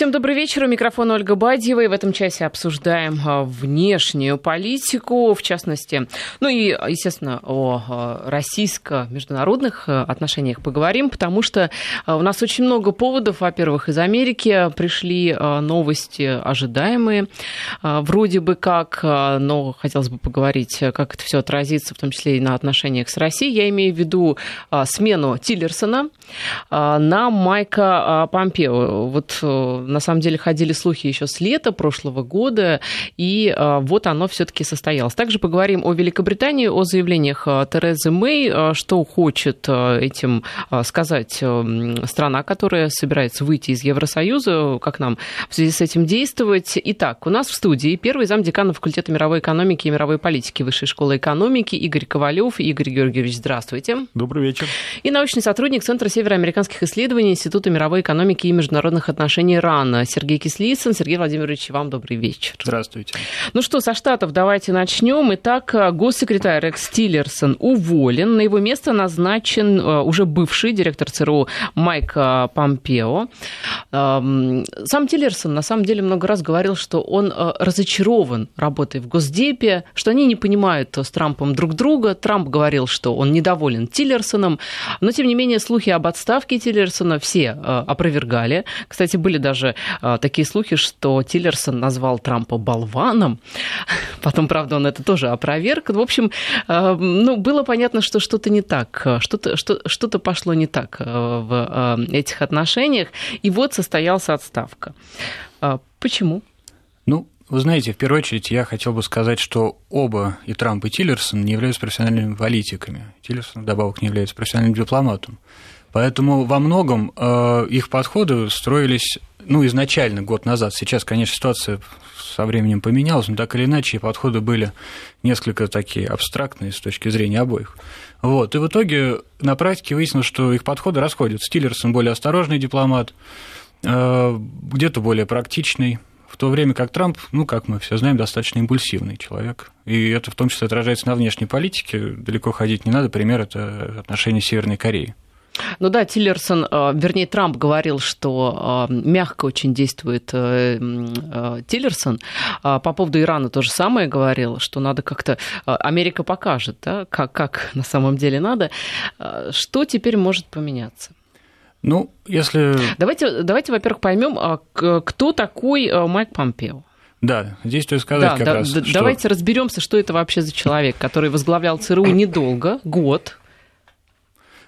Всем добрый вечер. У микрофона Ольга Бадьева. И в этом часе обсуждаем а, внешнюю политику, в частности, ну и, естественно, о а, российско-международных а, отношениях поговорим, потому что у нас очень много поводов. Во-первых, из Америки пришли новости ожидаемые, вроде бы как, но хотелось бы поговорить, как это все отразится, в том числе и на отношениях с Россией. Я имею в виду смену Тиллерсона на Майка Помпео. Вот на самом деле ходили слухи еще с лета прошлого года, и а, вот оно все-таки состоялось. Также поговорим о Великобритании, о заявлениях а, Терезы Мэй, а, что хочет этим сказать страна, которая собирается выйти из Евросоюза, как нам в связи с этим действовать. Итак, у нас в студии первый зам декана факультета мировой экономики и мировой политики Высшей школы экономики Игорь Ковалев. Игорь Георгиевич, здравствуйте. Добрый вечер. И научный сотрудник Центра североамериканских исследований Института мировой экономики и международных отношений РАН Сергей Кислицын. Сергей Владимирович, вам добрый вечер. Здравствуйте. Ну что, со Штатов давайте начнем. Итак, госсекретарь Рекс Тиллерсон уволен. На его место назначен э, уже бывший директор ЦРУ Майк э, Помпео. Сам Тиллерсон на самом деле много раз говорил, что он э, разочарован работой в Госдепе, что они не понимают с Трампом друг друга. Трамп говорил, что он недоволен Тиллерсоном, но тем не менее слухи об отставке Тиллерсона все опровергали. Кстати, были даже такие слухи, что Тиллерсон назвал Трампа болваном. Потом, правда, он это тоже опроверг. В общем, ну, было понятно, что что-то не так, что-то что, что пошло не так в этих отношениях. И вот состоялась отставка. Почему? Ну, вы знаете, в первую очередь я хотел бы сказать, что оба, и Трамп, и Тиллерсон, не являются профессиональными политиками. Тиллерсон, вдобавок, не является профессиональным дипломатом. Поэтому во многом э, их подходы строились ну, изначально, год назад. Сейчас, конечно, ситуация со временем поменялась, но так или иначе подходы были несколько такие абстрактные с точки зрения обоих. Вот. И в итоге на практике выяснилось, что их подходы расходятся. Тиллерсон более осторожный дипломат, где-то более практичный, в то время как Трамп, ну, как мы все знаем, достаточно импульсивный человек. И это в том числе отражается на внешней политике. Далеко ходить не надо. Пример – это отношения Северной Кореи. Ну да, Тиллерсон, э, вернее, Трамп говорил, что э, мягко очень действует э, Тиллерсон. А по поводу Ирана то же самое говорил, что надо как-то... Америка покажет, да, как, как на самом деле надо. Что теперь может поменяться? Ну, если... Давайте, давайте во-первых, поймем, а кто такой Майк Помпео. Да, здесь стоит сказать да, как да, раз, что... Давайте разберемся, что это вообще за человек, который возглавлял ЦРУ недолго, год,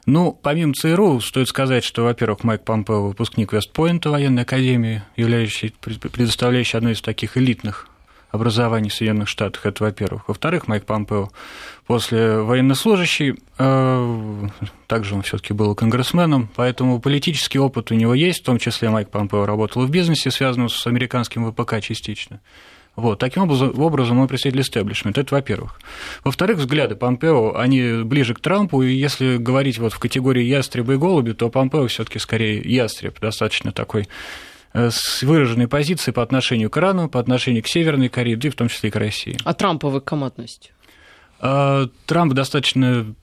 ну, помимо ЦРУ, стоит сказать, что, во-первых, Майк Помпео выпускник Вестпойнта военной академии, являющий, предоставляющий одно из таких элитных образований в Соединенных Штатах, это во-первых. Во-вторых, Майк Помпео после военнослужащий, э, также он все таки был конгрессменом, поэтому политический опыт у него есть, в том числе Майк Помпео работал в бизнесе, связанном с американским ВПК частично. Вот, таким образом, он представитель истеблишмента, это во-первых. Во-вторых, взгляды Помпео, они ближе к Трампу, и если говорить вот в категории ястреба и голуби, то Помпео все таки скорее ястреб, достаточно такой с выраженной позицией по отношению к Ирану, по отношению к Северной Корее, да и в том числе и к России. А Трампа вы к кому относите? А, Трамп достаточно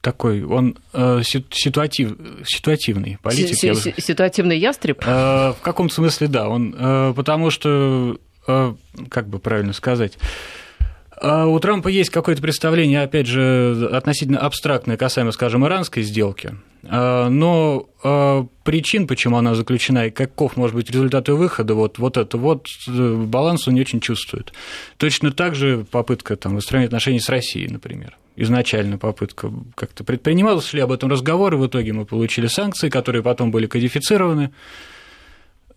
такой, он э, ситуатив, ситуативный политик. Ситуативный ястреб? Э, в каком смысле, да. Он, потому что Э, как бы правильно сказать, у Трампа есть какое-то представление, опять же, относительно абстрактное, касаемо, скажем, иранской сделки, а, но а, причин, почему она заключена и каков может быть результат ее выхода, вот, вот это вот э, баланс он не очень чувствует. Точно так же попытка там, выстроения отношений с Россией, например. Изначально попытка как-то предпринималась, шли об этом разговоры, в итоге мы получили санкции, которые потом были кодифицированы.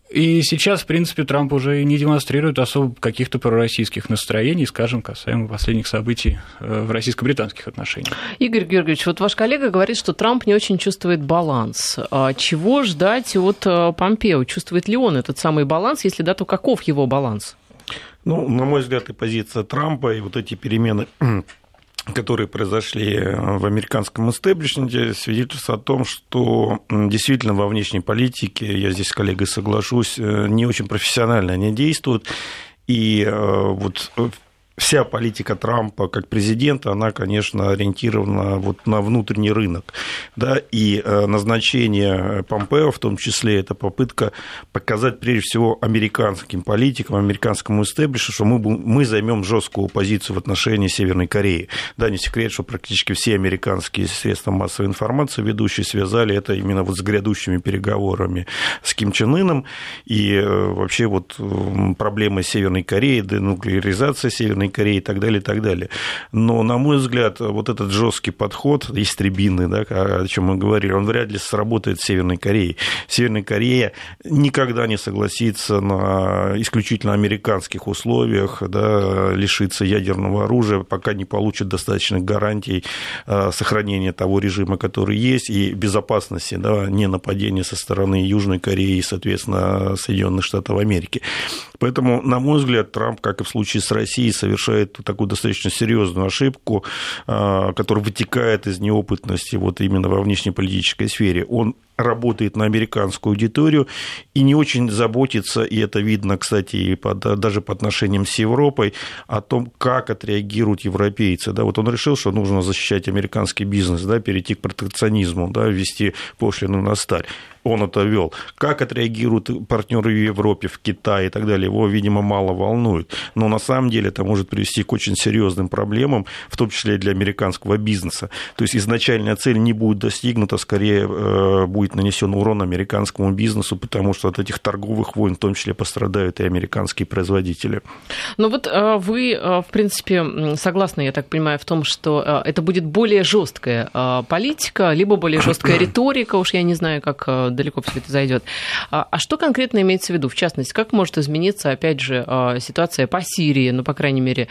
И сейчас, в принципе, Трамп уже не демонстрирует особо каких-то пророссийских настроений, скажем, касаемо последних событий э, в российско-британских отношениях. Игорь Георгиевич, вот ваш коллега говорит, что Трамп не очень чувствует баланс. А чего ждать от э, Помпео? Чувствует ли он этот самый баланс? Если да, то каков его баланс? Ну, на мой взгляд, и позиция Трампа, и вот эти перемены которые произошли э, в американском истеблишменте, свидетельствуют о том, что действительно во внешней политике, я здесь с коллегой соглашусь, э, не очень профессионально они действуют. И э, вот вся политика Трампа как президента, она, конечно, ориентирована вот на внутренний рынок. Да, и э, назначение Помпео, в том числе, это попытка показать, прежде всего, американским политикам, американскому истеблишу, что мы, мы займем жесткую позицию в отношении Северной Кореи. Да, не секрет, что практически все американские средства массовой информации, ведущие, связали это именно вот с грядущими переговорами с Ким Чен Ыном, и э, вообще вот проблемы Северной Кореи, денуклеаризация Северной Кореи и так далее, и так далее. Но, на мой взгляд, вот этот жесткий подход, истребинный, да, о чем мы говорили, он вряд ли сработает в Северной Корее. Северная Корея никогда не согласится на исключительно американских условиях да, лишиться ядерного оружия, пока не получит достаточных гарантий э, сохранения того режима, который есть, и безопасности, да, не нападения со стороны Южной Кореи и, соответственно, Соединенных Штатов Америки. Поэтому, на мой взгляд, Трамп, как и в случае с Россией, совершает такую достаточно серьезную ошибку, а, которая вытекает из неопытности вот именно во внешнеполитической сфере. Он работает на американскую аудиторию и не очень заботится, и это видно, кстати, и под, даже по отношениям с Европой, о том, как отреагируют европейцы. Да, вот он решил, что нужно защищать американский бизнес, да, перейти к протекционизму, да, ввести пошлину на сталь он это вел. Как отреагируют партнеры в Европе, в Китае и так далее, его, видимо, мало волнует. Но на самом деле это может привести к очень серьезным проблемам, в том числе и для американского бизнеса. То есть изначальная цель не будет достигнута, скорее э, будет нанесен урон американскому бизнесу, потому что от этих торговых войн в том числе пострадают и американские производители. Но вот э, вы, э, в принципе, согласны, я так понимаю, в том, что это будет более жесткая политика, либо более жесткая риторика, уж я не знаю, как далеко все это зайдет. А, а что конкретно имеется в виду? В частности, как может измениться, опять же, ситуация по Сирии, ну, по крайней мере,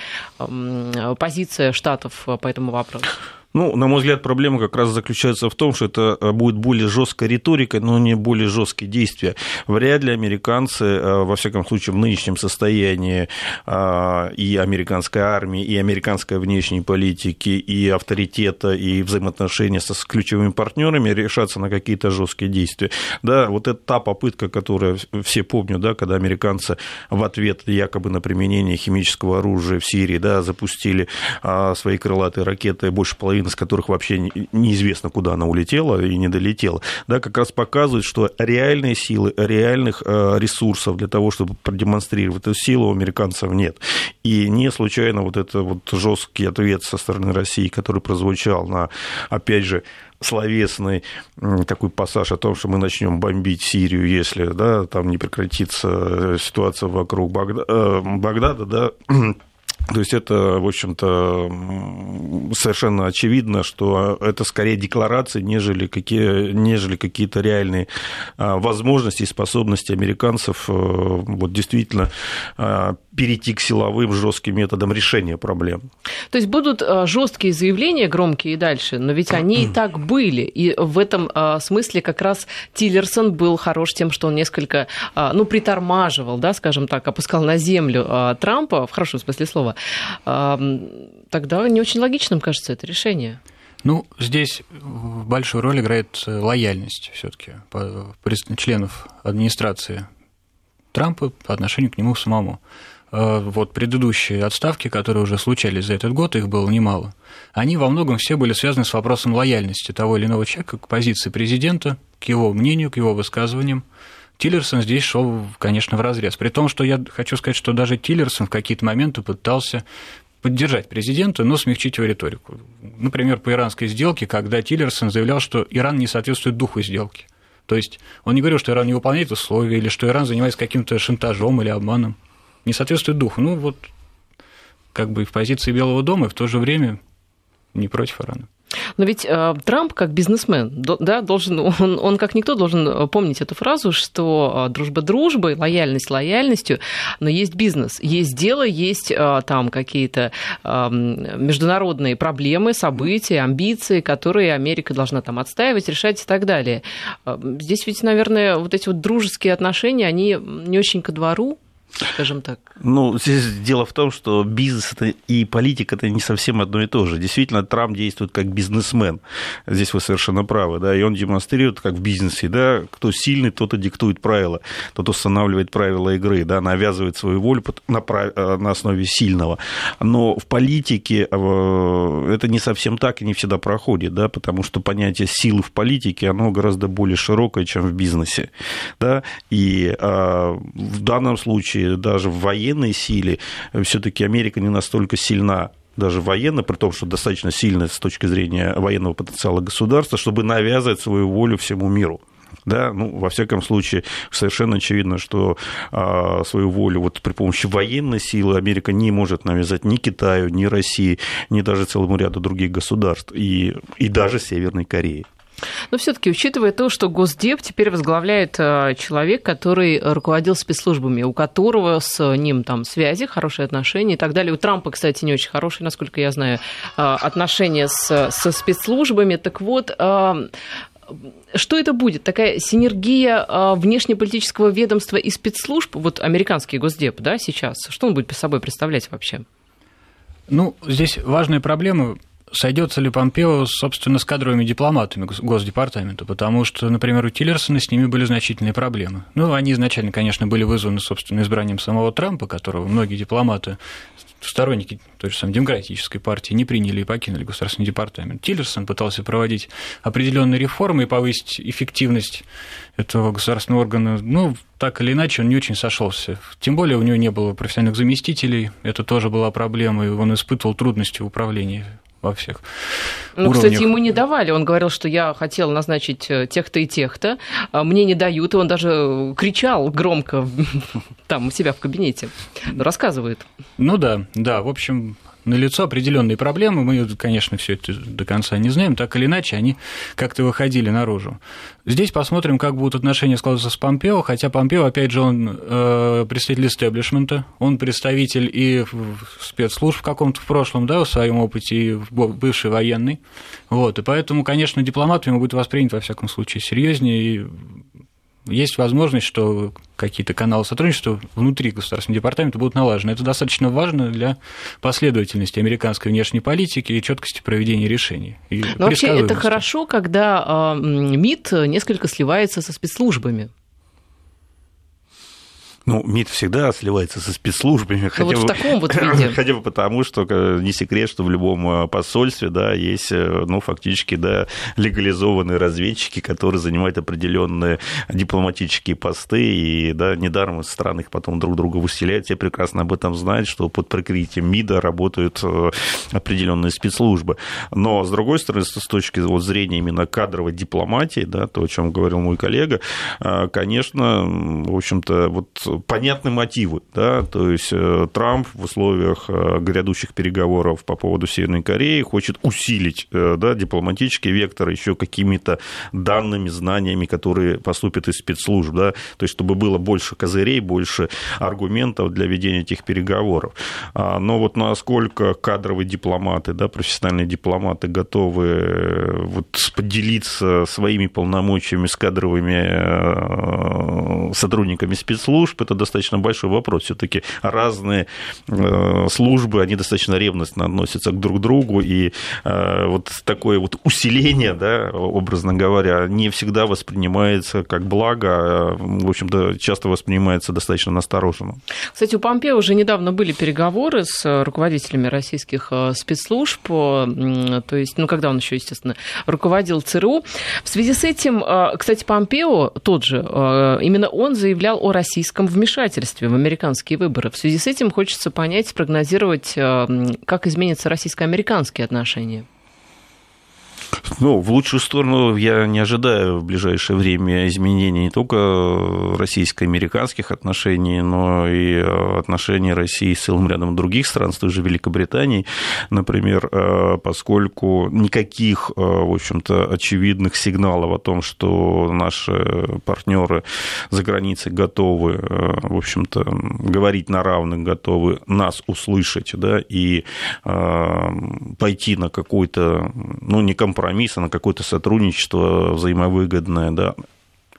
позиция Штатов по этому вопросу? Ну, на мой взгляд, проблема как раз заключается в том, что это э, будет более жесткая риторика, но не более жесткие действия. Вряд ли американцы, э, во всяком случае, в нынешнем состоянии э, и американской армии, и американской внешней политики, и авторитета, и взаимоотношения со ключевыми партнерами решаться на какие-то жесткие действия. Да, вот это та попытка, которую все помнят, да, когда американцы в ответ якобы на применение химического оружия в Сирии да, запустили свои крылатые ракеты больше половины половина из которых вообще неизвестно, куда она улетела и не долетела, да, как раз показывает, что реальные силы, реальных э, ресурсов для того, чтобы продемонстрировать эту силу, у американцев нет. И не случайно вот это вот жесткий ответ со стороны России, который прозвучал на, опять же, словесный такой пассаж о том, что мы начнем бомбить Сирию, если да, там не прекратится ситуация вокруг Багда... Э, Багдада, да, то есть это, в общем-то, совершенно очевидно, что это скорее декларации, нежели, какие, нежели какие-то реальные а, возможности и способности американцев э, вот, действительно а, перейти к силовым жестким методам решения проблем. То есть будут э, жесткие заявления, громкие и дальше, но ведь они и так были. И в этом э, смысле как раз Тиллерсон был хорош тем, что он несколько, ну, притормаживал, да, скажем так, опускал на землю Трампа, в хорошем смысле слова, тогда не очень логичным кажется это решение. Ну, здесь большую роль играет лояльность все-таки членов администрации Трампа по отношению к нему самому. Э, вот предыдущие отставки, которые уже случались за этот год, их было немало, они во многом все были связаны с вопросом лояльности того или иного человека к позиции президента, к его мнению, к его высказываниям. Тиллерсон здесь шел, конечно, в разрез. При том, что я хочу сказать, что даже Тиллерсон в какие-то моменты пытался поддержать президента, но смягчить его риторику. Например, по иранской сделке, когда Тиллерсон заявлял, что Иран не соответствует духу сделки. То есть он не говорил, что Иран не выполняет условия, или что Иран занимается каким-то шантажом или обманом. Не соответствует духу. Ну, вот как бы в позиции Белого дома, и в то же время не против Ирана. Но ведь э, Трамп, как бизнесмен, да, должен, он, он как никто должен э, помнить эту фразу, что э, дружба дружбой, лояльность лояльностью, но есть бизнес, есть дело, есть э, там какие-то э, международные проблемы, события, амбиции, которые Америка должна там отстаивать, решать и так далее. Э, здесь ведь, наверное, вот эти вот дружеские отношения, они не очень ко двору, скажем так? Ну, здесь дело в том, что бизнес это и политика это не совсем одно и то же. Действительно, Трамп действует как бизнесмен. Здесь вы совершенно правы, да, и он демонстрирует, как в бизнесе, да, кто сильный, тот и диктует правила, тот устанавливает правила игры, да, навязывает свою волю на, э, на основе сильного. Но в политике э, это не совсем так и не всегда проходит, да, потому что понятие силы в политике, оно гораздо более широкое, чем в бизнесе, да, и а, в данном случае даже в военной силе все-таки Америка не настолько сильна даже военно, при том, что достаточно сильно с точки зрения военного потенциала государства, чтобы навязывать свою волю всему миру. Да, ну, во всяком случае, совершенно очевидно, что а, свою волю вот при помощи военной силы Америка не может навязать ни Китаю, ни России, ни даже целому ряду других государств, и, и даже Северной Кореи. Но все-таки, учитывая то, что Госдеп теперь возглавляет э, человек, который руководил спецслужбами, у которого с ним там связи, хорошие отношения и так далее. У Трампа, кстати, не очень хорошие, насколько я знаю, э, отношения с, со спецслужбами. Так вот, э, что это будет? Такая синергия внешнеполитического ведомства и спецслужб? Вот американский госдеп, да, сейчас. Что он будет собой представлять вообще? Ну, здесь важная проблема сойдется ли Помпео, собственно, с кадровыми дипломатами Госдепартамента, потому что, например, у Тиллерсона с ними были значительные проблемы. Ну, они изначально, конечно, были вызваны, собственно, избранием самого Трампа, которого многие дипломаты сторонники той же самой демократической партии не приняли и покинули Государственный департамент. Тиллерсон пытался проводить определенные реформы и повысить эффективность этого государственного органа. Ну, так или иначе, он не очень сошелся. Тем более у него не было профессиональных заместителей. Это тоже была проблема, и он испытывал трудности в управлении во всех Ну, уровнях. кстати, ему не давали. Он говорил, что я хотел назначить э, тех-то и тех-то. А мне не дают, и он даже кричал громко там у себя в кабинете. Рассказывает. Ну да, да. В общем, налицо определенные проблемы. Мы, конечно, все это до конца не знаем. Так или иначе, они как-то выходили наружу. Здесь посмотрим, как будут отношения складываться с Помпео. Хотя Помпео, опять же, он э, представитель истеблишмента, он представитель и спецслужб в каком-то в прошлом, да, в своем опыте, и бывший военный. Вот, и поэтому, конечно, дипломат ему будет воспринят, во всяком случае, серьезнее, и есть возможность, что какие-то каналы сотрудничества внутри государственного департамента будут налажены. Это достаточно важно для последовательности американской внешней политики и четкости проведения решений. Но вообще это хорошо, когда а, МИД несколько сливается со спецслужбами. Ну, МИД всегда сливается со спецслужбами. Ну, хотя вот бы, в таком вот виде. Хотя бы потому, что э, не секрет, что в любом э, посольстве да, есть, э, ну, фактически, да, легализованные разведчики, которые занимают определенные дипломатические посты, и, да, недаром страны их потом друг друга выселяют. Все прекрасно об этом знают, что под прикрытием МИДа работают определенные спецслужбы. Но, с другой стороны, с точки вот, зрения именно кадровой дипломатии, да, то, о чем говорил мой коллега, конечно, в общем-то, вот понятны мотивы, да, то есть э, Трамп в условиях э, грядущих переговоров по поводу Северной Кореи хочет усилить э, да, дипломатический вектор еще какими-то данными, знаниями, которые поступят из спецслужб, да, то есть чтобы было больше козырей, больше аргументов для ведения этих переговоров. А, но вот насколько кадровые дипломаты, да, профессиональные дипломаты готовы вот поделиться своими полномочиями с кадровыми сотрудниками спецслужб, это достаточно большой вопрос. Все-таки разные э, службы, они достаточно ревностно относятся к друг другу, и э, вот такое вот усиление, да, образно говоря, не всегда воспринимается как благо, а, в общем-то, часто воспринимается достаточно настороженно. Кстати, у Помпео уже недавно были переговоры с руководителями российских э, спецслужб, то есть, ну, когда он еще, естественно, руководил ЦРУ. В связи с этим, кстати, Помпео, тот же, именно он заявлял о российском вмешательстве в американские выборы. В связи с этим хочется понять, спрогнозировать, э, как изменятся российско-американские отношения. Ну, в лучшую сторону я не ожидаю в ближайшее время изменений не только российско-американских отношений, но и э, отношений России с целым рядом других стран, с той же Великобританией, например, э, поскольку никаких, э, в общем-то, очевидных сигналов о том, что наши партнеры за границей готовы, в общем-то, говорить на равных, готовы нас услышать, да, и пойти на какой-то, ну, не компромисс, компромисса, на какое-то сотрудничество взаимовыгодное, да,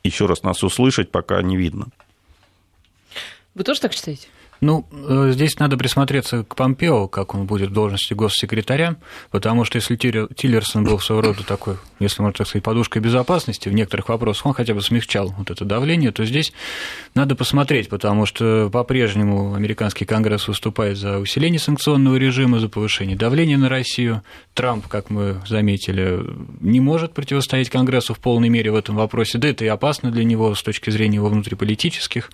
еще раз нас услышать пока не видно. Вы тоже так считаете? Ну, э, здесь надо присмотреться к Помпео, как он будет в должности госсекретаря, потому что если Тиллерсон был своего рода такой, если можно так сказать, подушкой безопасности в некоторых вопросах, он хотя бы смягчал вот это давление, то здесь надо посмотреть, потому что по-прежнему американский конгресс выступает за усиление санкционного режима, за повышение давления на Россию. Трамп, как мы заметили, не может противостоять Конгрессу в полной мере в этом вопросе, да это и опасно для него с точки зрения его внутриполитических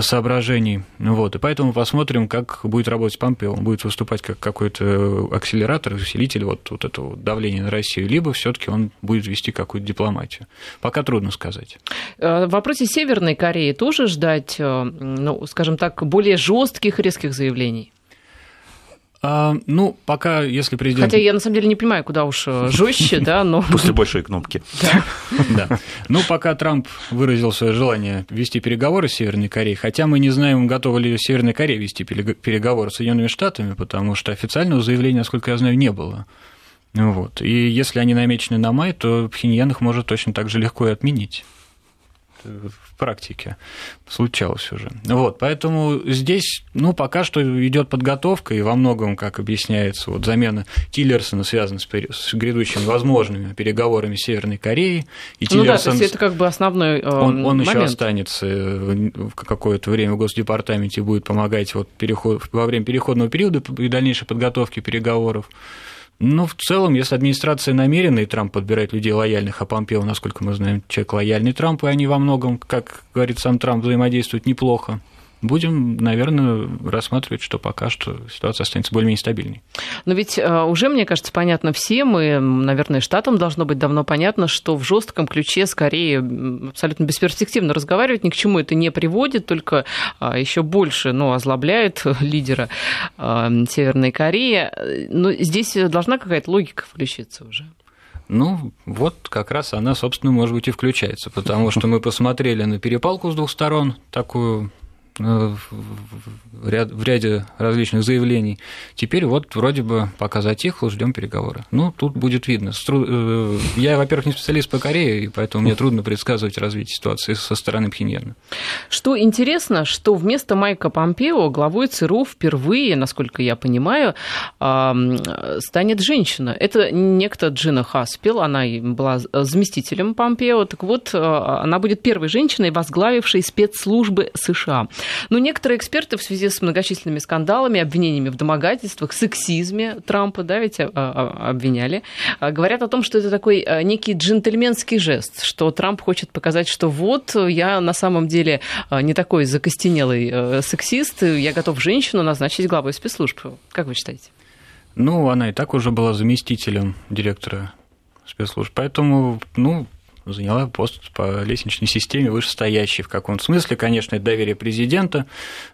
соображений. Вот, и поэтому посмотрим, как будет работать Помпео. Он будет выступать как какой-то акселератор, усилитель вот, вот этого давления на Россию, либо все таки он будет вести какую-то дипломатию. Пока трудно сказать. Э, в вопросе Северной Кореи тоже ждать, э, ну, скажем так, более жестких резких заявлений? А, ну, пока, если президент... Хотя я, на самом деле, не понимаю, куда уж э, жестче, да, но... После большой кнопки. Да. Ну, пока Трамп выразил свое желание вести переговоры с Северной Кореей, хотя мы не знаем, готова ли Северная Корея вести переговоры с Соединенными Штатами, потому что официального заявления, насколько я знаю, не было. Вот. И если они намечены на май, то Пхеньян их может точно так же легко и отменить в практике случалось уже. Вот, поэтому здесь, ну, пока что идет подготовка, и во многом, как объясняется, вот замена Тиллерсона связана с, с грядущими возможными переговорами Северной Кореи. И Тиллерсон, ну да, то есть это как бы основной э, Он, он еще останется в какое-то время в Госдепартаменте и будет помогать вот переход, во время переходного периода и дальнейшей подготовки переговоров. Ну, в целом, если администрация намерена, и Трамп подбирает людей лояльных, а Помпео, насколько мы знаем, человек лояльный Трампу, и они во многом, как говорит сам Трамп, взаимодействуют неплохо, будем, наверное, рассматривать, что пока что ситуация останется более-менее стабильной. Но ведь э, уже, мне кажется, понятно всем, и, наверное, штатам должно быть давно понятно, что в жестком ключе скорее абсолютно бесперспективно разговаривать, ни к чему это не приводит, только а, еще больше ну, озлобляет лидера э, Северной Кореи. Но здесь должна какая-то логика включиться уже. Ну, вот как раз она, собственно, может быть, и включается, потому что мы посмотрели на перепалку с двух сторон, такую в, ряд, в ряде различных заявлений. Теперь вот вроде бы пока затихло, ждем переговоры. Ну, тут будет видно. Э, я, во-первых, не специалист по Корее, и поэтому мне трудно предсказывать развитие ситуации со стороны Пхеньяна. Что интересно, что вместо Майка Помпео главой ЦРУ впервые, насколько я понимаю, станет женщина. Это некто Джина Хаспел, она была заместителем Помпео. Так вот, э, она будет первой женщиной, возглавившей спецслужбы США. Но некоторые эксперты в связи с многочисленными скандалами, обвинениями в домогательствах, сексизме Трампа, да, ведь а, а, обвиняли, а, говорят о том, что это такой некий джентльменский жест, что Трамп хочет показать, что вот я на самом деле не такой закостенелый сексист, я готов женщину назначить главой спецслужб. Как вы считаете? Ну, она и так уже была заместителем директора спецслужб, поэтому, ну, заняла пост по лестничной системе вышестоящий в каком-то смысле. Конечно, это доверие президента,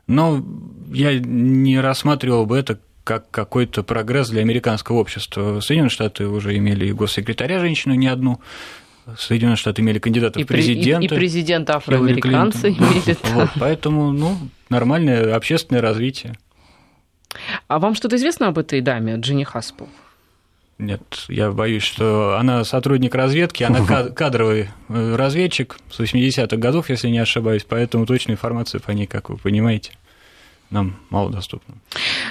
но я не рассматривал бы это как какой-то прогресс для американского общества. Соединенные Штаты уже имели и госсекретаря женщину не одну, Соединенные Штаты имели кандидата в президенты. И, и президента афроамериканцы имели. Вот, поэтому, ну, нормальное общественное развитие. А вам что-то известно об этой даме, Джинни Хаспел? Нет, я боюсь, что она сотрудник разведки, она кадровый э, разведчик с 80-х годов, если не ошибаюсь, поэтому точную информацию по ней, как вы понимаете, нам мало доступно.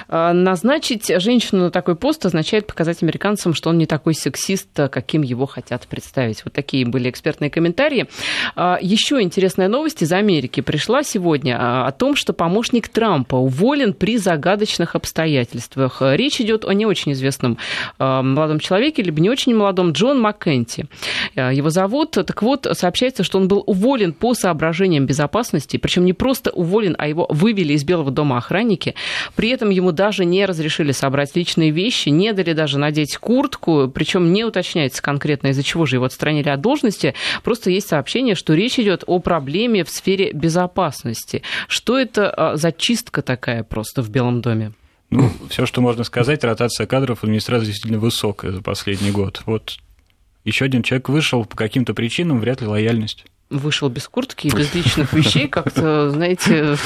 А, назначить женщину на такой пост означает показать американцам, что он не такой сексист, каким его хотят представить. Вот такие были экспертные комментарии. А, Еще интересная новость из Америки пришла сегодня а, о том, что помощник Трампа уволен при загадочных обстоятельствах. Речь идет о не очень известном молодом человеке, либо не очень молодом, Джон Маккенти. Его зовут. Так вот, сообщается, что он был уволен по соображениям безопасности, причем не просто уволен, а его вывели из Белого дома охранники. При этом ему даже не разрешили собрать личные вещи, не дали даже надеть куртку, причем не уточняется конкретно, из-за чего же его отстранили от должности. Просто есть сообщение, что речь идет о проблеме в сфере безопасности. Что это а, за чистка такая просто в Белом доме? Ну, все, что можно сказать, ротация кадров в администрации действительно высокая за последний год. Вот еще один человек вышел по каким-то причинам, вряд ли лояльность. Вышел без куртки и без личных вещей, как-то, знаете,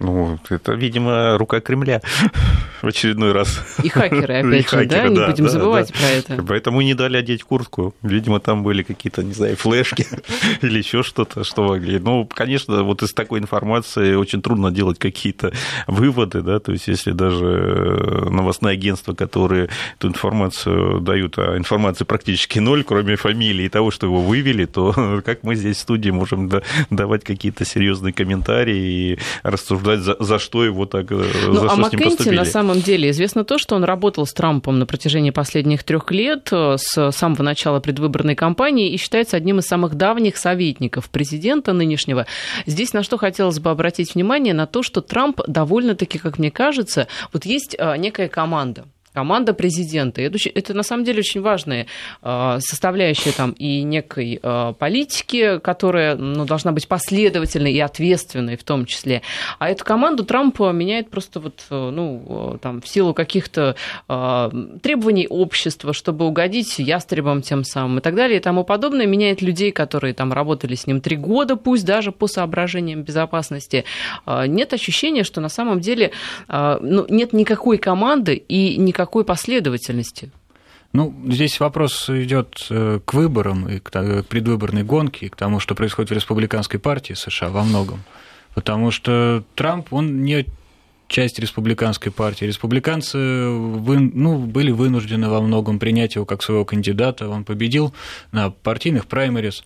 Ну, это, видимо, рука Кремля в очередной раз. И хакеры, опять и же, хакеры, да? Не да, будем да, забывать да. про это. Поэтому не дали одеть куртку. Видимо, там были какие-то, не знаю, флешки или еще что-то, что могли. Ну, конечно, вот из такой информации очень трудно делать какие-то выводы, да, то есть если даже новостные агентства, которые эту информацию дают, а информации практически ноль, кроме фамилии и того, что его вывели, то как мы здесь в студии можем давать какие-то серьезные комментарии и рассуждать обсуждать, за, за что его так, э, ну, за а что Маккенти, с ним поступили. на самом деле известно то, что он работал с Трампом на протяжении последних трех лет, э, с самого начала предвыборной кампании, и считается одним из самых давних советников президента нынешнего. Здесь на что хотелось бы обратить внимание, на то, что Трамп довольно-таки, как мне кажется, вот есть э, некая команда, команда президента. Это, это на самом деле очень важная а, составляющая там и некой а, политики, которая ну, должна быть последовательной и ответственной в том числе. А эту команду Трамп меняет просто вот, ну, там, в силу каких-то а, требований общества, чтобы угодить ястребам тем самым и так далее и тому подобное. Меняет людей, которые там работали с ним три года, пусть даже по соображениям безопасности. Нет ощущения, что на самом деле ну, нет никакой команды и никакой какой последовательности? Ну, здесь вопрос идет э, к выборам и к предвыборной гонке, и к тому, что происходит в республиканской партии США во многом. Потому что Трамп, он не часть республиканской партии. Республиканцы вы, ну, были вынуждены во многом принять его как своего кандидата. Он победил на партийных праймерис.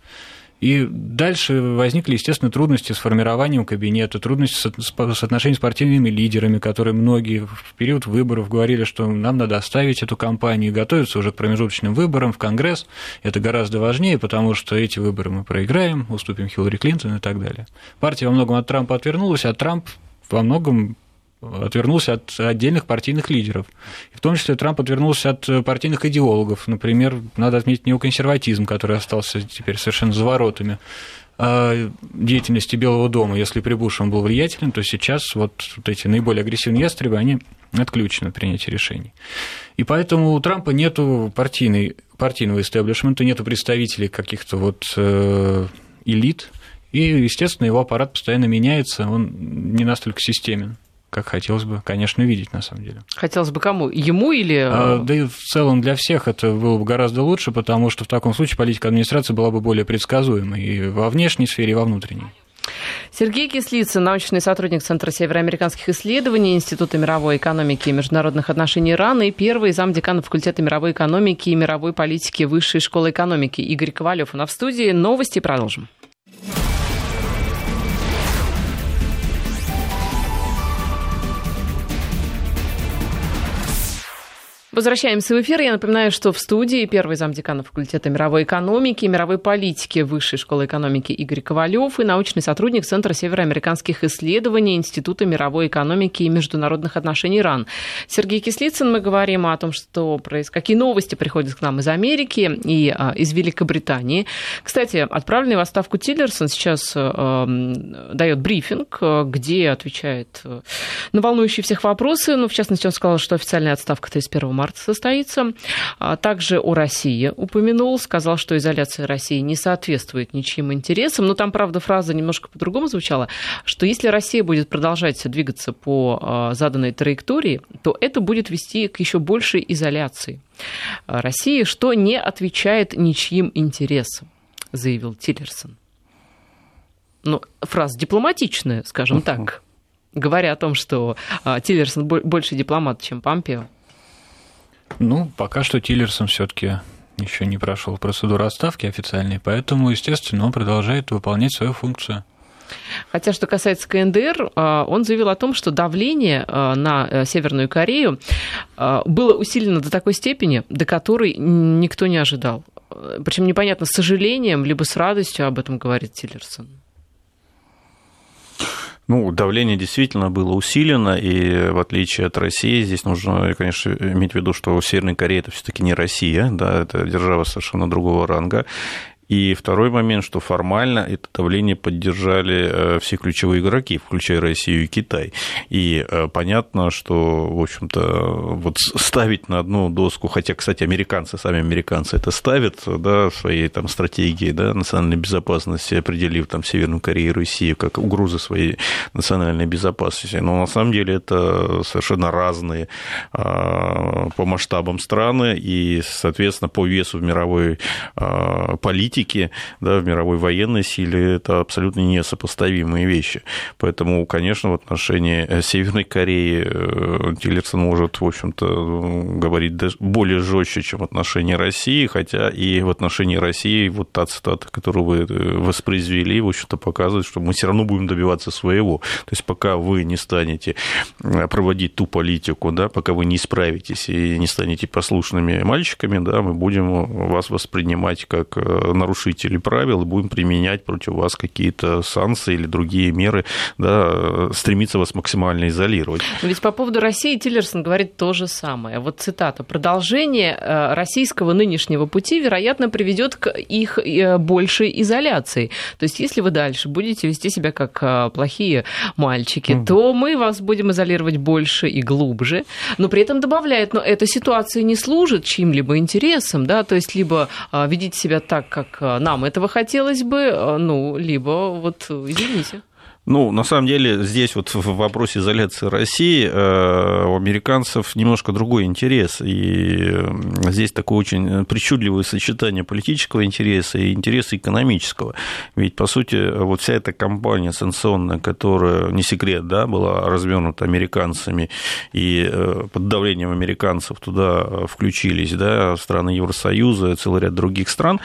И дальше возникли, естественно, трудности с формированием кабинета, трудности с отношением с партийными лидерами, которые многие в период выборов говорили, что нам надо оставить эту кампанию готовиться уже к промежуточным выборам в Конгресс. Это гораздо важнее, потому что эти выборы мы проиграем, уступим Хиллари Клинтон и так далее. Партия во многом от Трампа отвернулась, а Трамп во многом отвернулся от отдельных партийных лидеров. И в том числе Трамп отвернулся от партийных идеологов. Например, надо отметить неоконсерватизм, который остался теперь совершенно за воротами а деятельности Белого дома. Если при Буше он был влиятелен, то сейчас вот, вот эти наиболее агрессивные ястребы, они отключены от принятия решений. И поэтому у Трампа нету партийной, партийного истеблишмента, нету представителей каких-то вот э, элит, и, естественно, его аппарат постоянно меняется, он не настолько системен как хотелось бы, конечно, видеть на самом деле. Хотелось бы кому? Ему или... А, да и в целом для всех это было бы гораздо лучше, потому что в таком случае политика администрации была бы более предсказуемой и во внешней сфере, и во внутренней. Сергей Кислицын, научный сотрудник Центра североамериканских исследований Института мировой экономики и международных отношений РАН и первый замдекана факультета мировой экономики и мировой политики Высшей школы экономики Игорь Ковалев. У нас в студии новости продолжим. Возвращаемся в эфир. Я напоминаю, что в студии первый замдекана факультета мировой экономики и мировой политики Высшей школы экономики Игорь Ковалев и научный сотрудник Центра североамериканских исследований Института мировой экономики и международных отношений РАН. Сергей Кислицын, мы говорим о том, что какие новости приходят к нам из Америки и а, из Великобритании. Кстати, отправленный в отставку Тиллерсон сейчас э, дает брифинг, где отвечает э, на волнующие всех вопросы. Ну, в частности, он сказал, что официальная отставка 31 марта марта состоится. А также о России упомянул, сказал, что изоляция России не соответствует ничьим интересам. Но там, правда, фраза немножко по-другому звучала, что если Россия будет продолжать двигаться по а, заданной траектории, то это будет вести к еще большей изоляции России, что не отвечает ничьим интересам, заявил Тиллерсон. Ну, фраза дипломатичная, скажем так говоря о том, что а, Тиллерсон больше дипломат, чем Помпео. Ну, пока что Тиллерсон все-таки еще не прошел процедуру отставки официальной, поэтому, естественно, он продолжает выполнять свою функцию. Хотя, что касается КНДР, а, он заявил о том, что давление а, на э, Северную Корею а, было усилено до такой степени, до которой никто не ожидал. Причем непонятно, с сожалением, либо с радостью об этом говорит Тиллерсон. Ну, давление действительно было усилено, и в отличие от России, здесь нужно, конечно, иметь в виду, что Северная Корея это все-таки не Россия, да, это держава совершенно другого ранга. И второй момент, что формально это давление поддержали э, все ключевые игроки, включая Россию и Китай. И э, понятно, что, в общем-то, вот ставить на одну доску, хотя, кстати, американцы, сами американцы это ставят, да, в своей там стратегии, да, национальной безопасности, определив там Северную Корею и Россию как угрозы своей национальной безопасности. Но на самом деле это совершенно разные а, по масштабам страны и, соответственно, по весу в мировой а, политике, да, в мировой военной силе это абсолютно несопоставимые вещи. Поэтому, конечно, в отношении Северной Кореи э, Тиллерсон может, в общем-то, говорить более жестче, чем в отношении России, хотя и в отношении России вот та цитата, которую вы э, воспроизвели, в общем-то, показывает, что мы все равно будем добиваться своего. То есть пока вы не станете э, проводить ту политику, да, пока вы не исправитесь и не станете послушными мальчиками, да, мы будем вас воспринимать как э, нарушители правил и будем применять против вас какие-то санкции или другие меры, да, стремиться вас максимально изолировать. Но ведь по поводу России Тиллерсон говорит то же самое. Вот цитата. «Продолжение э, российского нынешнего пути, вероятно, приведет к их большей изоляции». То есть если вы дальше будете вести себя как плохие мальчики, mm. то мы вас будем изолировать больше и глубже. Но при этом добавляет, но эта ситуация не служит чьим-либо интересам, да, то есть либо ведите себя так, как нам этого хотелось бы, а, ну, либо вот извините. Ну, на самом деле, здесь вот в вопросе изоляции России э, у американцев немножко другой интерес. И здесь такое очень причудливое сочетание политического интереса и интереса экономического. Ведь, по сути, вот вся эта кампания санкционная, которая, не секрет, да, была развернута американцами, и э, под давлением американцев туда включились да, страны Евросоюза и целый ряд других стран,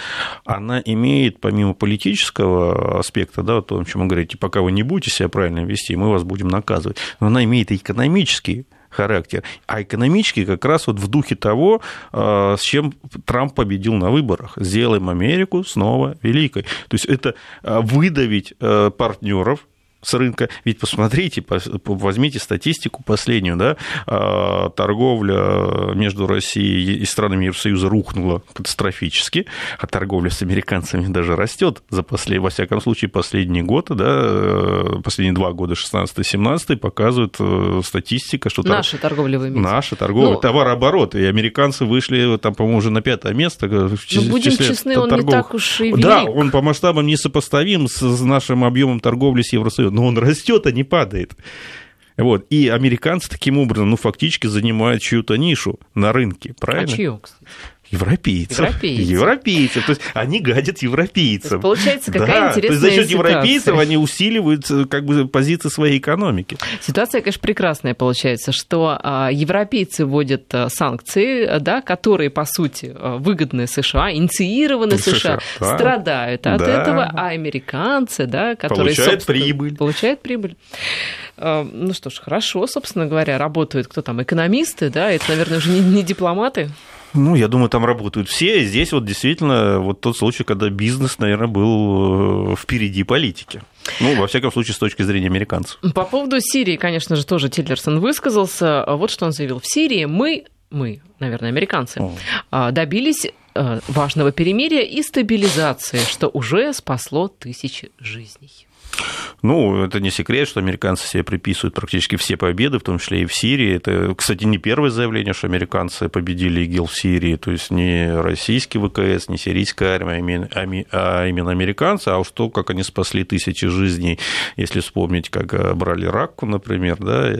она имеет, помимо политического аспекта, да, о том, чем вы говорите, пока вы не будете будете себя правильно вести, мы вас будем наказывать. Но она имеет экономический характер. А экономический как раз вот в духе того, э, с чем Трамп победил на выборах. Сделаем Америку снова великой. То есть это э, выдавить э, партнеров, с рынка. Ведь посмотрите, возьмите статистику последнюю, да, а, торговля между Россией и странами Евросоюза рухнула катастрофически, а торговля с американцами даже растет за послед... во всяком случае последние годы, да, э, последние два года, 16-17, показывает э, статистика, что... Наша торговля вы имеете. Наша торговля, ну, товарооборот, и американцы вышли там, по-моему, уже на пятое место. Ну, будем честны, он торговых... не так уж и велик. Да, он по масштабам несопоставим с нашим объемом торговли с Евросоюзом но он растет, а не падает. Вот. И американцы таким образом, ну, фактически занимают чью-то нишу на рынке, правильно? А чью, кстати? Европейцев. Европейцев. Европейцев. То есть они гадят европейцам. Получается, какая да, интересная То есть за счет европейцев они усиливают э, как бы позиции своей экономики. Ситуация, конечно, прекрасная получается, что а, европейцы вводят э, санкции, да, которые, по сути, э, выгодны США, инициированы США, США да. страдают от да. этого, а американцы, да, которые... Получают прибыль. Получают прибыль. Ну что ж, хорошо, собственно говоря, работают кто там, экономисты, да, это, наверное, уже не, не дипломаты. Ну, я думаю, там работают все. И здесь вот действительно вот тот случай, когда бизнес, наверное, был э, впереди политики. Ну, во всяком случае, с точки зрения американцев. По поводу Сирии, конечно же, тоже Тиллерсон высказался. Вот что он заявил. В Сирии мы, мы, наверное, американцы, О. добились э, важного перемирия и стабилизации, что уже спасло тысячи жизней. Ну, это не секрет, что американцы себе приписывают практически все победы, в том числе и в Сирии. Это, кстати, не первое заявление, что американцы победили ИГИЛ в Сирии, то есть не российский ВКС, не сирийская армия, а именно американцы, а уж то, как они спасли тысячи жизней, если вспомнить, как э, брали Ракку, например, да,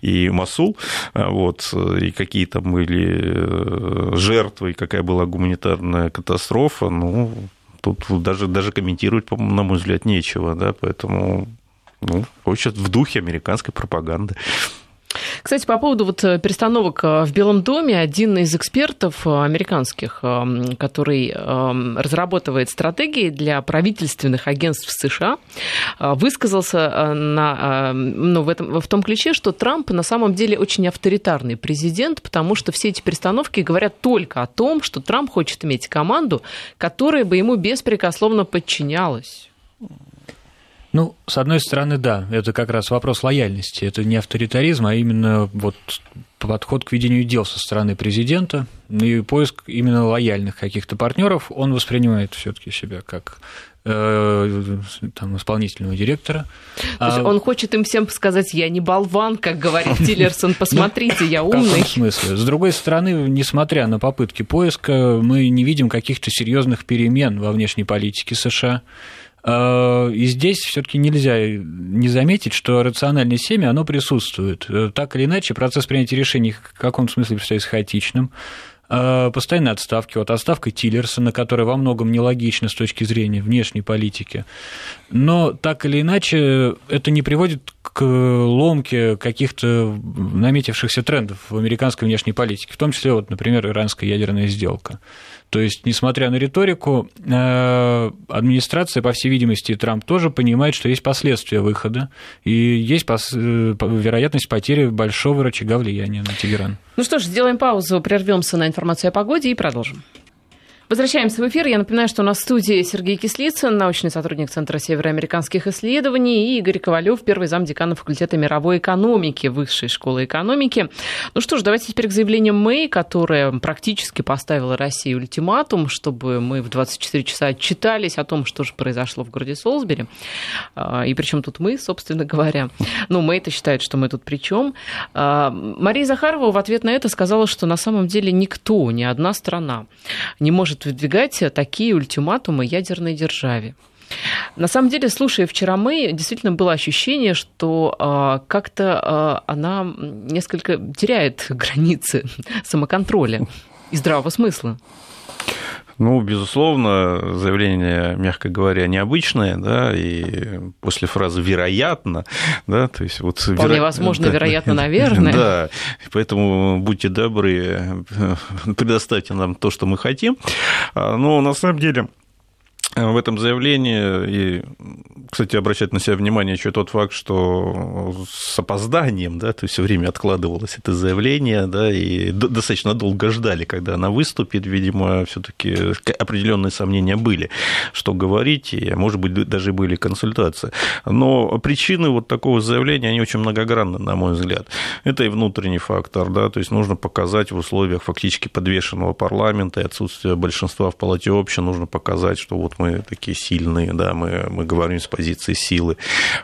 и Масул, а вот, и какие там были э, жертвы, и какая была гуманитарная катастрофа, ну, тут даже, даже комментировать, на мой взгляд, нечего, да, поэтому ну, очень в духе американской пропаганды. Кстати, по поводу вот э, перестановок э, в Белом доме, один из экспертов э, американских, который разрабатывает стратегии для правительственных агентств США, высказался на, ну, в, этом, в том ключе, что Трамп на самом деле очень авторитарный президент, потому что все эти перестановки говорят только о том, что Трамп хочет иметь команду, которая бы ему беспрекословно подчинялась. Ну, с одной стороны, да, это как раз вопрос лояльности. Это не авторитаризм, а именно вот подход к ведению дел со стороны президента и поиск именно лояльных каких-то партнеров. Он воспринимает все-таки себя как э, там, исполнительного директора. То есть а... он хочет им всем сказать, я не болван, как говорит Тиллерсон, посмотрите, я умный. В смысле? С другой стороны, несмотря на попытки поиска, мы не видим каких-то серьезных перемен во внешней политике США. Э, и здесь все-таки нельзя не заметить, что рациональное семя, оно присутствует. Э, так или иначе, процесс принятия решений в каком-то смысле представляется хаотичным. Э, постоянные отставки. Вот отставка Тиллерсона, которая во многом нелогична с точки зрения внешней политики. Но так или иначе, это не приводит к ломке каких-то наметившихся трендов в американской внешней политике, в том числе, вот, например, иранская ядерная сделка. То есть, несмотря на риторику, э, администрация, по всей видимости, Трамп тоже понимает, что есть последствия выхода, и есть э, вероятность потери большого рычага влияния на Тегеран. Ну что ж, сделаем паузу, прервемся на информацию о погоде и продолжим. Возвращаемся в эфир. Я напоминаю, что у нас в студии Сергей Кислицын, научный сотрудник Центра североамериканских исследований, и Игорь Ковалев, первый зам декана факультета мировой экономики Высшей школы экономики. Ну что ж, давайте теперь к заявлению Мэй, которая практически поставила России ультиматум, чтобы мы в 24 часа отчитались о том, что же произошло в городе Солсбери. А, и причем тут мы, собственно говоря. Ну, Мэй-то считает, что мы тут при чем. А, Мария Захарова в ответ на это сказала, что на самом деле никто, ни одна страна не может выдвигать такие ультиматумы ядерной державе. На самом деле, слушая вчера мы, действительно было ощущение, что э, как-то э, она несколько теряет границы самоконтроля и здравого смысла. Ну, безусловно, заявление, мягко говоря, необычное, да, и после фразы «вероятно», да, то есть вот... Вполне веро... возможно, да, вероятно, наверное. Да, поэтому будьте добры, предоставьте нам то, что мы хотим. А, но на самом деле в этом заявлении, и, кстати, обращать на себя внимание еще тот факт, что с опозданием, да, то есть все время откладывалось это заявление, да, и достаточно долго ждали, когда она выступит, видимо, все-таки определенные сомнения были, что говорить, и, может быть, даже были консультации. Но причины вот такого заявления, они очень многогранны, на мой взгляд. Это и внутренний фактор, да, то есть нужно показать в условиях фактически подвешенного парламента и отсутствия большинства в палате общин, нужно показать, что вот мы такие сильные, да, мы, мы говорим с позиции силы.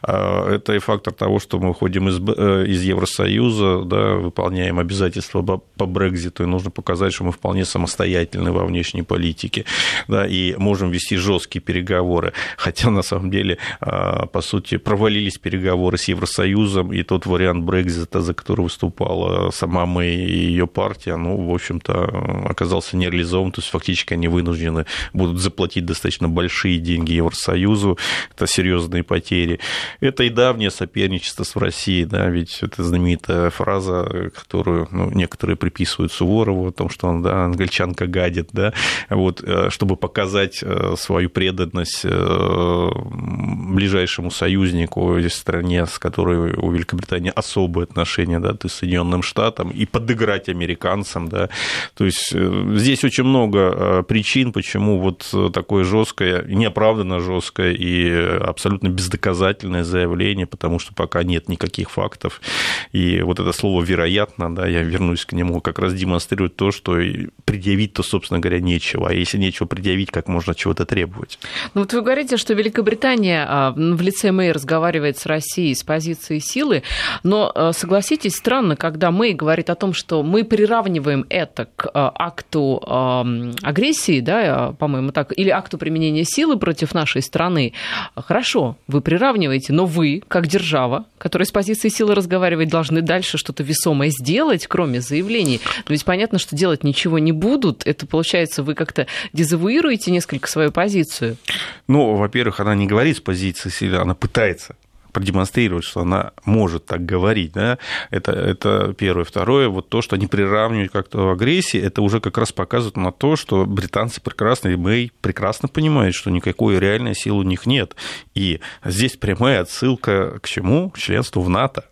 А, это и фактор того, что мы уходим из, э, из Евросоюза, да, выполняем обязательства по Брекзиту, и нужно показать, что мы вполне самостоятельны во внешней политике, да, и можем вести жесткие переговоры. Хотя, на самом деле, а, по сути, провалились переговоры с Евросоюзом, и тот вариант Брекзита, за который выступала сама Мэй и ее партия, ну, в общем-то, оказался нереализован, то есть фактически они вынуждены будут заплатить достаточно достаточно большие деньги Евросоюзу, это серьезные потери. Это и давнее соперничество с Россией, да, ведь это знаменитая фраза, которую ну, некоторые приписывают Суворову о том, что он, да, англичанка гадит, да, вот, э, чтобы показать э, свою преданность э, ближайшему союзнику стране, с которой у Великобритании особые отношения, да, то есть Соединенным Штатам, и подыграть американцам, да, то есть здесь очень много причин, почему вот такое жесткое жесткое, неоправданно жесткое и абсолютно бездоказательное заявление, потому что пока нет никаких фактов. И вот это слово «вероятно», да, я вернусь к нему, как раз демонстрирует то, что предъявить-то, собственно говоря, нечего. А если нечего предъявить, как можно чего-то требовать? Ну вот вы говорите, что Великобритания а, в лице Мэй разговаривает с Россией с позиции силы, но а, согласитесь, странно, когда Мэй говорит о том, что мы приравниваем это к а, акту агрессии, да, по-моему, так, или акту применения применения силы против нашей страны, хорошо, вы приравниваете, но вы, как держава, которая с позиции силы разговаривает, должны дальше что-то весомое сделать, кроме заявлений. Но ведь понятно, что делать ничего не будут. Это, получается, вы как-то дезавуируете несколько свою позицию. Ну, во-первых, она не говорит с позиции силы, она пытается продемонстрировать, что она может так говорить, да, это, это первое. Второе, вот то, что они приравнивают как-то агрессии, это уже как раз показывает на то, что британцы прекрасно, и мы прекрасно понимают, что никакой реальной силы у них нет. И здесь прямая отсылка к чему? К членству в НАТО.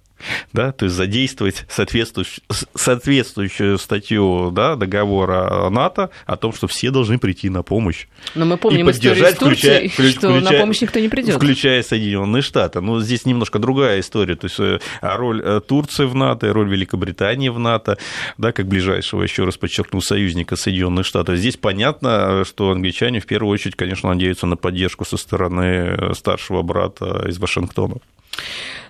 Да, то есть задействовать соответствующую, соответствующую статью да, договора НАТО о том, что все должны прийти на помощь. Но мы помним и историю с Турцией, включая, что включая, на помощь никто не придет. Включая Соединенные Штаты. Но здесь немножко другая история. То есть э, роль э, Турции в НАТО, роль Великобритании в НАТО, да, как ближайшего, еще раз подчеркну, союзника Соединенных Штатов. Здесь понятно, что англичане в первую очередь, конечно, надеются на поддержку со стороны старшего брата из Вашингтона.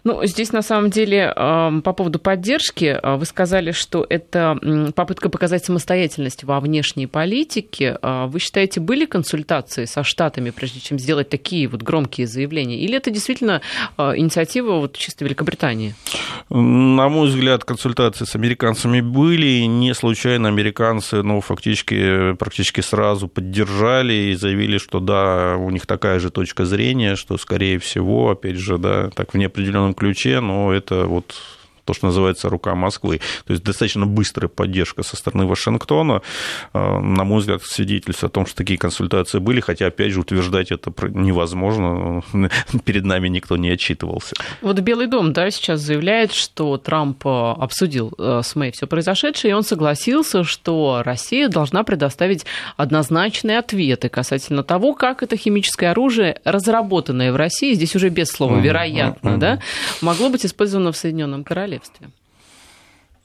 Ну, здесь на самом деле по поводу поддержки вы сказали, что это попытка показать самостоятельность во внешней политике. А вы считаете, были консультации со Штатами, прежде чем сделать такие вот громкие заявления? Или это действительно а, инициатива вот чисто Великобритании? На мой взгляд, консультации с американцами были. Не случайно американцы, ну, фактически, практически сразу поддержали и заявили, что да, у них такая же точка зрения, что, скорее всего, опять же, да, так в неопределенном ключе, но это вот то, что называется рука Москвы. То есть достаточно быстрая поддержка со стороны Вашингтона, э, на мой взгляд, свидетельствует о том, что такие консультации были, хотя, опять же, утверждать это невозможно, перед нами никто не отчитывался. Вот Белый дом, да, сейчас заявляет, что Трамп э, обсудил э, с Мэй все произошедшее, и он согласился, что Россия должна предоставить однозначные ответы касательно того, как это химическое оружие, разработанное в России, здесь уже без слова вероятно, да, могло быть использовано в Соединенном Королевстве королевстве.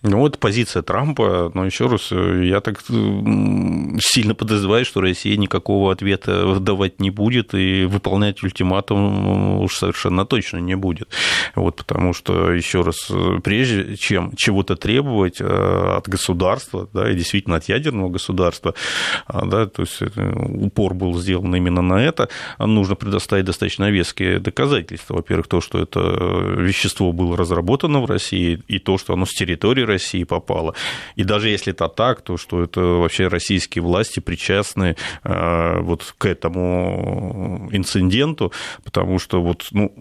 Ну, вот позиция Трампа, но еще раз, я так сильно подозреваю, что Россия никакого ответа давать не будет и выполнять ультиматум уж совершенно точно не будет. Вот, потому что, еще раз, прежде чем чего-то требовать э, от государства, да, и действительно от ядерного государства, а, да, то есть э, упор был сделан именно на это, нужно предоставить достаточно веские доказательства. Во-первых, то, что это вещество было разработано в России, и то, что оно с территории России попало. И даже если это так, то что это вообще российские власти причастны э, вот к этому инциденту, потому что вот, ну,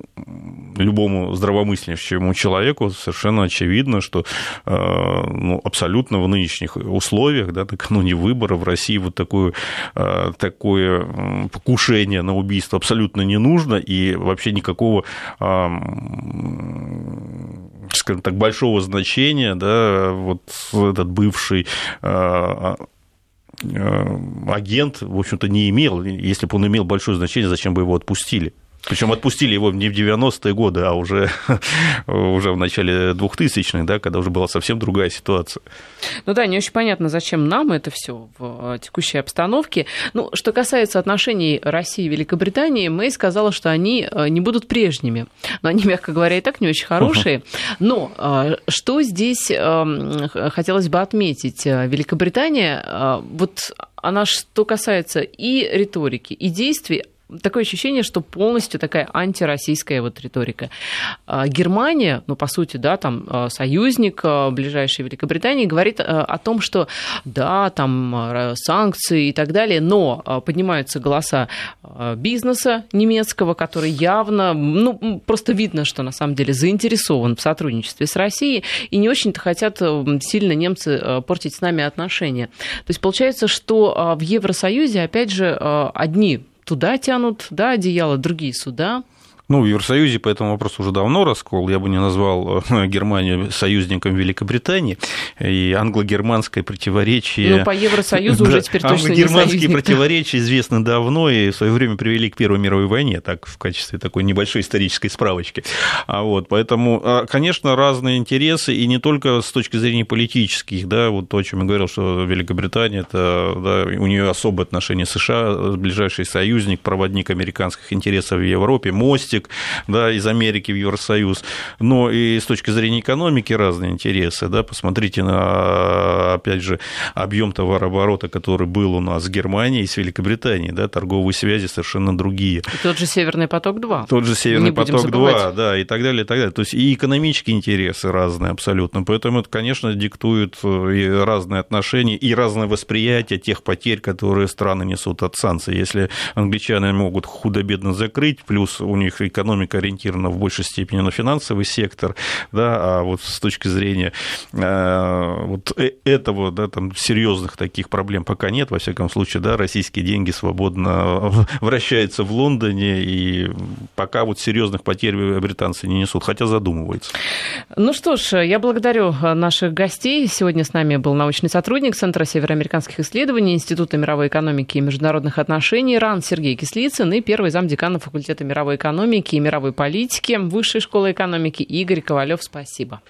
любому здравомыслящему человеку совершенно очевидно, что э, ну, абсолютно в нынешних условиях, да, накануне выборов в России вот такое, э, такое покушение на убийство абсолютно не нужно, и вообще никакого скажем так, большого значения, да, вот этот бывший а, а, агент, в общем-то, не имел. Если бы он имел большое значение, зачем бы его отпустили? Причем отпустили его не в 90-е годы, а уже, уже в начале 2000-х, да, когда уже была совсем другая ситуация. Ну да, не очень понятно, зачем нам это все в э, текущей обстановке. Ну, что касается отношений России и Великобритании, Мэй сказала, что они э, не будут прежними. Но они, мягко говоря, и так не очень хорошие. Но э, что здесь хотелось бы отметить? Великобритания, вот она, что касается и риторики, и действий, такое ощущение, что полностью такая антироссийская вот риторика. А, Германия, ну, по сути, да, там а, союзник а, ближайшей Великобритании, говорит о том, что да, там санкции и так далее, но поднимаются голоса бизнеса немецкого, который явно, ну, просто видно, что на самом деле заинтересован в сотрудничестве с Россией, и не очень-то хотят сильно немцы портить с нами отношения. То есть получается, что в Евросоюзе, опять же, одни туда тянут, да, одеяло, другие сюда. Ну, в Евросоюзе по этому вопросу уже давно раскол. Я бы не назвал э, Германию союзником Великобритании. И англо-германское противоречие... Ну, по Евросоюзу уже теперь точно не Англо-германские противоречия известны давно и в свое время привели к Первой мировой войне, так, в качестве такой небольшой исторической справочки. А вот, поэтому, а, конечно, разные интересы, и не только с точки зрения политических, да, вот то, о чем я говорил, что Великобритания, это, да, у нее особое отношение с США, ближайший союзник, проводник американских интересов в Европе, мостик, язык да, из Америки в Евросоюз, но и с точки зрения экономики разные интересы. Да, посмотрите на, опять же, объем товарооборота, который был у нас с Германией и с Великобританией. Да, торговые связи совершенно другие. И тот же Северный поток-2. Тот же Северный поток-2, да, и так далее, и так далее. То есть и экономические интересы разные абсолютно. Поэтому это, конечно, диктует э, и разные отношения, и разное восприятие тех потерь, которые страны несут от санкций. Если англичане могут худо-бедно закрыть, плюс у них экономика ориентирована в большей степени на финансовый сектор, да, а вот с точки зрения э, вот э, этого, да, там серьезных таких проблем пока нет, во всяком случае, да, российские деньги свободно вращаются в Лондоне, и пока вот серьезных потерь британцы не несут, хотя задумываются. Ну что ж, я благодарю наших гостей. Сегодня с нами был научный сотрудник Центра североамериканских исследований Института мировой экономики и международных отношений РАН Сергей Кислицын и первый замдекана факультета мировой экономики и мировой политики Высшей школы экономики Игорь Ковалев. Спасибо.